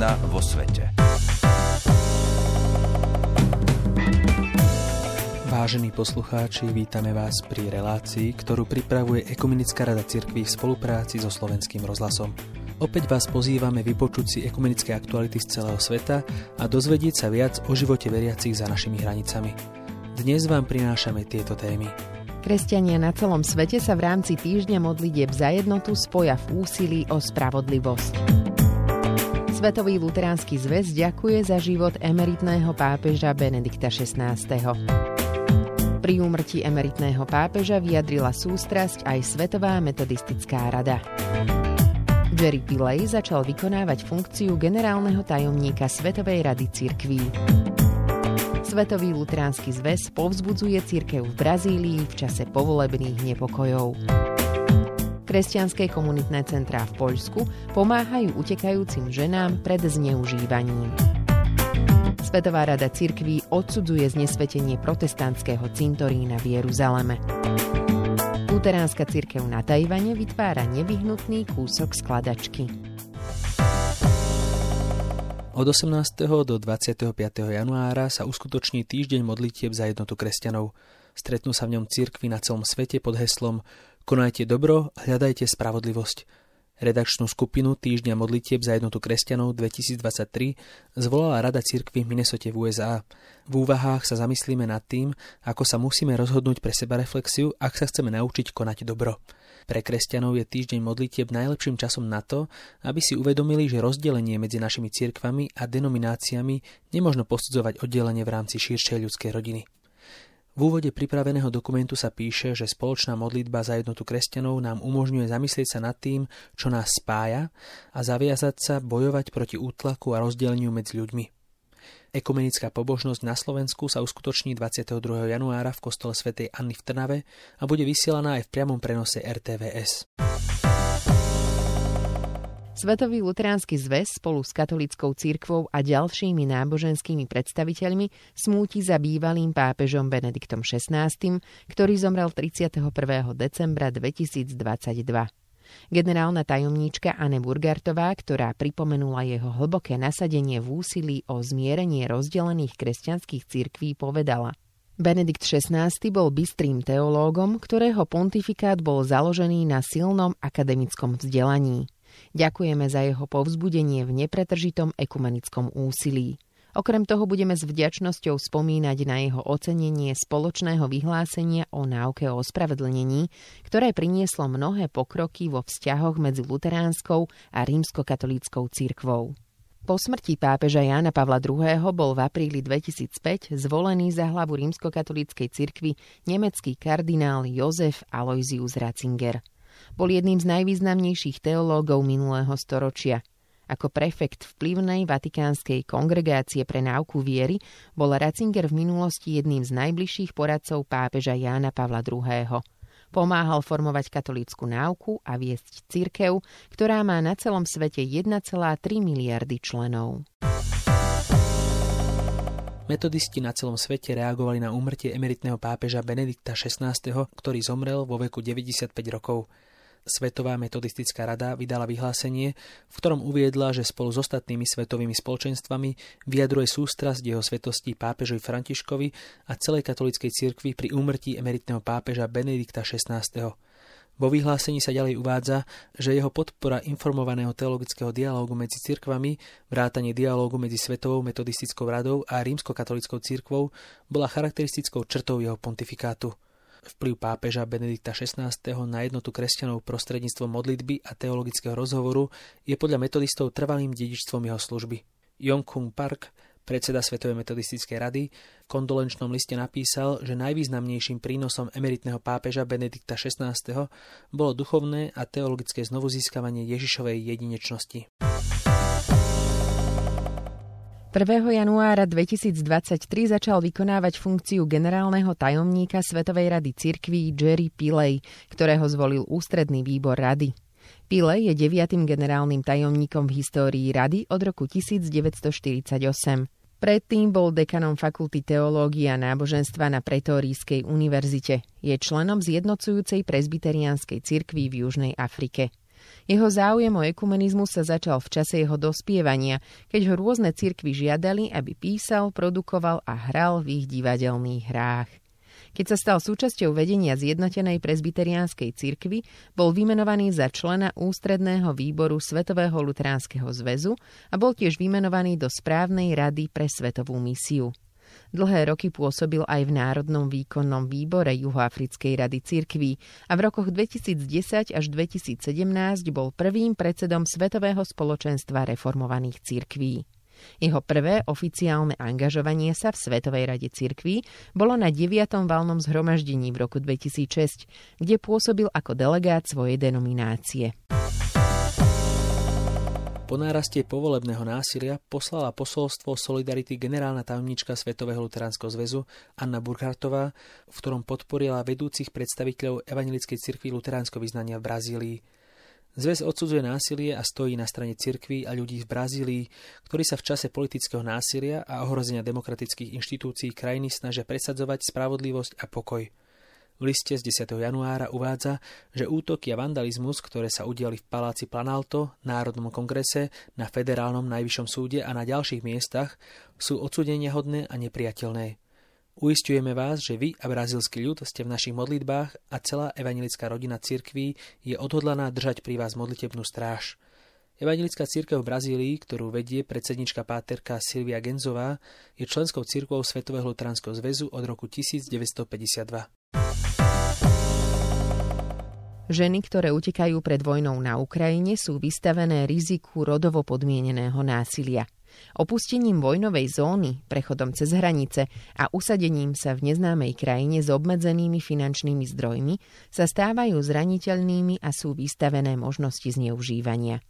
žena vo svete. Vážení poslucháči, vítame vás pri relácii, ktorú pripravuje Ekumenická rada cirkví v spolupráci so Slovenským rozhlasom. Opäť vás pozývame vypočuť si ekumenické aktuality z celého sveta a dozvedieť sa viac o živote veriacich za našimi hranicami. Dnes vám prinášame tieto témy. Kresťania na celom svete sa v rámci týždňa modlitieb za jednotu spoja v úsilí o spravodlivosť. Svetový luteránsky zväz ďakuje za život emeritného pápeža Benedikta XVI. Pri úmrtí emeritného pápeža vyjadrila sústrasť aj Svetová metodistická rada. Jerry Pillay začal vykonávať funkciu generálneho tajomníka Svetovej rady cirkví. Svetový luteránsky zväz povzbudzuje cirkev v Brazílii v čase povolebných nepokojov. Kresťanské komunitné centrá v Poľsku pomáhajú utekajúcim ženám pred zneužívaním. Svetová rada cirkví odsudzuje znesvetenie protestantského cintorína v Jeruzaleme. Luteránska cirkev na Tajvane vytvára nevyhnutný kúsok skladačky. Od 18. do 25. januára sa uskutoční týždeň modlitieb za jednotu kresťanov. Stretnú sa v ňom cirkvi na celom svete pod heslom Konajte dobro, hľadajte spravodlivosť. Redakčnú skupinu Týždňa modlitieb za jednotu kresťanov 2023 zvolala Rada cirkvy v Minnesote v USA. V úvahách sa zamyslíme nad tým, ako sa musíme rozhodnúť pre seba reflexiu, ak sa chceme naučiť konať dobro. Pre kresťanov je týždeň modlitieb najlepším časom na to, aby si uvedomili, že rozdelenie medzi našimi cirkvami a denomináciami nemožno posudzovať oddelenie v rámci širšej ľudskej rodiny. V úvode pripraveného dokumentu sa píše, že spoločná modlitba za jednotu kresťanov nám umožňuje zamyslieť sa nad tým, čo nás spája a zaviazať sa bojovať proti útlaku a rozdeleniu medzi ľuďmi. Ekumenická pobožnosť na Slovensku sa uskutoční 22. januára v kostole svätej Anny v Trnave a bude vysielaná aj v priamom prenose RTVS. Svetový luteránsky zväz spolu s katolickou církvou a ďalšími náboženskými predstaviteľmi smúti za bývalým pápežom Benediktom XVI, ktorý zomrel 31. decembra 2022. Generálna tajomníčka Anne Burgartová, ktorá pripomenula jeho hlboké nasadenie v úsilí o zmierenie rozdelených kresťanských církví, povedala Benedikt XVI bol bystrým teológom, ktorého pontifikát bol založený na silnom akademickom vzdelaní. Ďakujeme za jeho povzbudenie v nepretržitom ekumenickom úsilí. Okrem toho budeme s vďačnosťou spomínať na jeho ocenenie spoločného vyhlásenia o náuke o ospravedlnení, ktoré prinieslo mnohé pokroky vo vzťahoch medzi luteránskou a rímskokatolíckou cirkvou. Po smrti pápeža Jána Pavla II. bol v apríli 2005 zvolený za hlavu rímskokatolíckej cirkvi nemecký kardinál Jozef Aloysius Ratzinger. Bol jedným z najvýznamnejších teológov minulého storočia. Ako prefekt vplyvnej vatikánskej kongregácie pre náuku viery bol Ratzinger v minulosti jedným z najbližších poradcov pápeža Jána Pavla II. Pomáhal formovať katolícku náuku a viesť cirkev, ktorá má na celom svete 1,3 miliardy členov. Metodisti na celom svete reagovali na úmrtie emeritného pápeža Benedikta XVI, ktorý zomrel vo veku 95 rokov. Svetová metodistická rada vydala vyhlásenie, v ktorom uviedla, že spolu s ostatnými svetovými spoločenstvami vyjadruje sústrasť jeho svetosti pápežovi Františkovi a celej katolíckej cirkvi pri úmrtí emeritného pápeža Benedikta XVI. Vo vyhlásení sa ďalej uvádza, že jeho podpora informovaného teologického dialógu medzi cirkvami, vrátanie dialógu medzi Svetovou metodistickou radou a rímskokatolickou cirkvou bola charakteristickou črtou jeho pontifikátu. Vplyv pápeža Benedikta XVI. na jednotu kresťanov prostredníctvom modlitby a teologického rozhovoru je podľa metodistov trvalým dedičstvom jeho služby. Kung Park, predseda Svetovej metodistickej rady, v kondolenčnom liste napísal, že najvýznamnejším prínosom emeritného pápeža Benedikta XVI. bolo duchovné a teologické znovuzískavanie Ježišovej jedinečnosti. 1. januára 2023 začal vykonávať funkciu generálneho tajomníka Svetovej rady cirkví Jerry Pillay, ktorého zvolil ústredný výbor rady. Pillay je deviatým generálnym tajomníkom v histórii rady od roku 1948. Predtým bol dekanom fakulty teológie a náboženstva na Pretórijskej univerzite. Je členom zjednocujúcej prezbiteriánskej cirkvi v Južnej Afrike. Jeho záujem o ekumenizmus sa začal v čase jeho dospievania, keď ho rôzne cirkvy žiadali, aby písal, produkoval a hral v ich divadelných hrách. Keď sa stal súčasťou vedenia zjednotenej prezbiteriánskej cirkvy, bol vymenovaný za člena ústredného výboru Svetového luteránskeho zväzu a bol tiež vymenovaný do správnej rady pre svetovú misiu. Dlhé roky pôsobil aj v Národnom výkonnom výbore Juhoafrickej rady cirkví a v rokoch 2010 až 2017 bol prvým predsedom Svetového spoločenstva reformovaných cirkví. Jeho prvé oficiálne angažovanie sa v Svetovej rade cirkví bolo na 9. valnom zhromaždení v roku 2006, kde pôsobil ako delegát svojej denominácie. Po náraste povolebného násilia poslala posolstvo Solidarity generálna tajomnička Svetového luteránskeho zväzu Anna Burkhartová, v ktorom podporila vedúcich predstaviteľov Evangelickej cirkvi luteránskeho vyznania v Brazílii. Zväz odsudzuje násilie a stojí na strane cirkví a ľudí v Brazílii, ktorí sa v čase politického násilia a ohrozenia demokratických inštitúcií krajiny snažia presadzovať spravodlivosť a pokoj. V liste z 10. januára uvádza, že útoky a vandalizmus, ktoré sa udiali v Paláci Planalto, Národnom kongrese, na Federálnom najvyššom súde a na ďalších miestach, sú odsudenia hodné a nepriateľné. Uistujeme vás, že vy a brazílsky ľud ste v našich modlitbách a celá evangelická rodina cirkví je odhodlaná držať pri vás modlitebnú stráž. Evangelická církev v Brazílii, ktorú vedie predsednička páterka Silvia Genzová, je členskou církvou Svetového luteránskeho zväzu od roku 1952. Ženy, ktoré utekajú pred vojnou na Ukrajine, sú vystavené riziku rodovo podmieneného násilia. Opustením vojnovej zóny, prechodom cez hranice a usadením sa v neznámej krajine s obmedzenými finančnými zdrojmi sa stávajú zraniteľnými a sú vystavené možnosti zneužívania.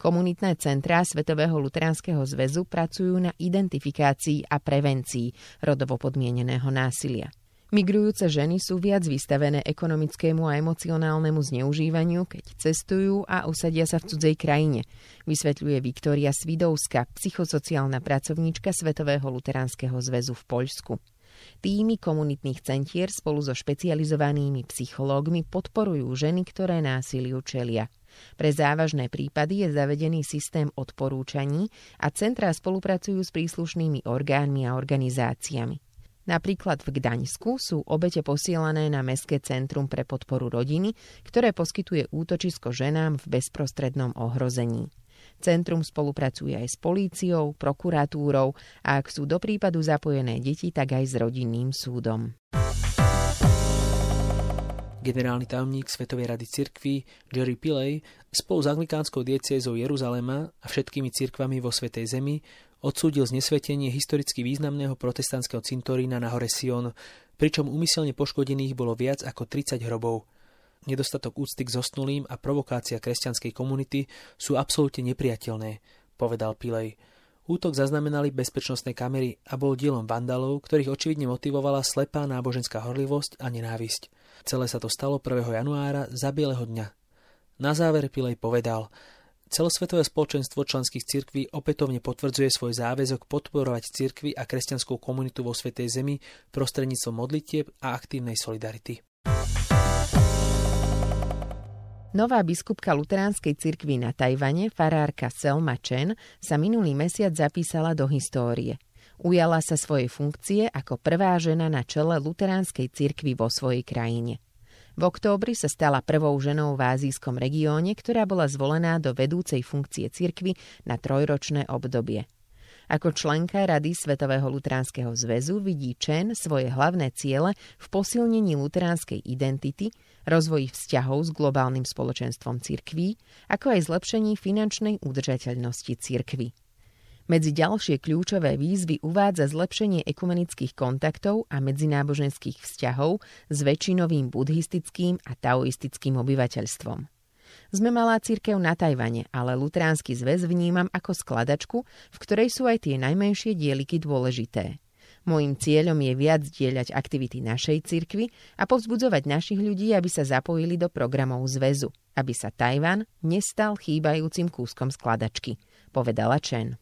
Komunitné centrá Svetového luteránskeho zväzu pracujú na identifikácii a prevencii rodovo podmieneného násilia. Migrujúce ženy sú viac vystavené ekonomickému a emocionálnemu zneužívaniu, keď cestujú a usadia sa v cudzej krajine, vysvetľuje Viktória Svidovska, psychosociálna pracovníčka Svetového luteránskeho zväzu v Poľsku. Týmy komunitných centier spolu so špecializovanými psychológmi podporujú ženy, ktoré násiliu čelia. Pre závažné prípady je zavedený systém odporúčaní a centrá spolupracujú s príslušnými orgánmi a organizáciami. Napríklad v Gdaňsku sú obete posielané na Mestské centrum pre podporu rodiny, ktoré poskytuje útočisko ženám v bezprostrednom ohrození. Centrum spolupracuje aj s políciou, prokuratúrou a ak sú do prípadu zapojené deti, tak aj s rodinným súdom. Generálny tajomník Svetovej rady cirkví Jerry Pillay spolu s anglikánskou diecézou Jeruzalema a všetkými cirkvami vo Svetej Zemi odsúdil znesvetenie historicky významného protestantského cintorína na hore Sion, pričom umyselne poškodených bolo viac ako 30 hrobov. Nedostatok úcty k zosnulým a provokácia kresťanskej komunity sú absolútne nepriateľné, povedal Pilej. Útok zaznamenali bezpečnostné kamery a bol dielom vandalov, ktorých očividne motivovala slepá náboženská horlivosť a nenávisť. Celé sa to stalo 1. januára za bieleho dňa. Na záver Pilej povedal, Celosvetové spoločenstvo členských cirkví opätovne potvrdzuje svoj záväzok podporovať cirkvy a kresťanskú komunitu vo Svetej Zemi prostredníctvom modlitieb a aktívnej solidarity. Nová biskupka luteránskej cirkvi na Tajvane, farárka Selma Chen, sa minulý mesiac zapísala do histórie. Ujala sa svojej funkcie ako prvá žena na čele luteránskej cirkvi vo svojej krajine. V októbri sa stala prvou ženou v azijskom regióne, ktorá bola zvolená do vedúcej funkcie cirkvy na trojročné obdobie. Ako členka Rady Svetového lutránskeho zväzu vidí Chen svoje hlavné ciele v posilnení luteránskej identity, rozvoji vzťahov s globálnym spoločenstvom cirkví, ako aj zlepšení finančnej udržateľnosti cirkvy. Medzi ďalšie kľúčové výzvy uvádza zlepšenie ekumenických kontaktov a medzináboženských vzťahov s väčšinovým buddhistickým a taoistickým obyvateľstvom. Sme malá církev na Tajvane, ale Lutránsky zväz vnímam ako skladačku, v ktorej sú aj tie najmenšie dieliky dôležité. Mojím cieľom je viac dieľať aktivity našej cirkvy a povzbudzovať našich ľudí, aby sa zapojili do programov zväzu, aby sa Tajvan nestal chýbajúcim kúskom skladačky, povedala Chen.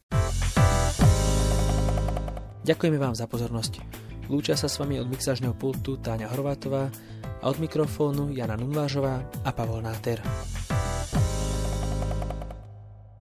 Ďakujeme vám za pozornosť. Lúčia sa s vami od mixážneho pultu Táňa Horvátová a od mikrofónu Jana Nunvážová a Pavol Náter.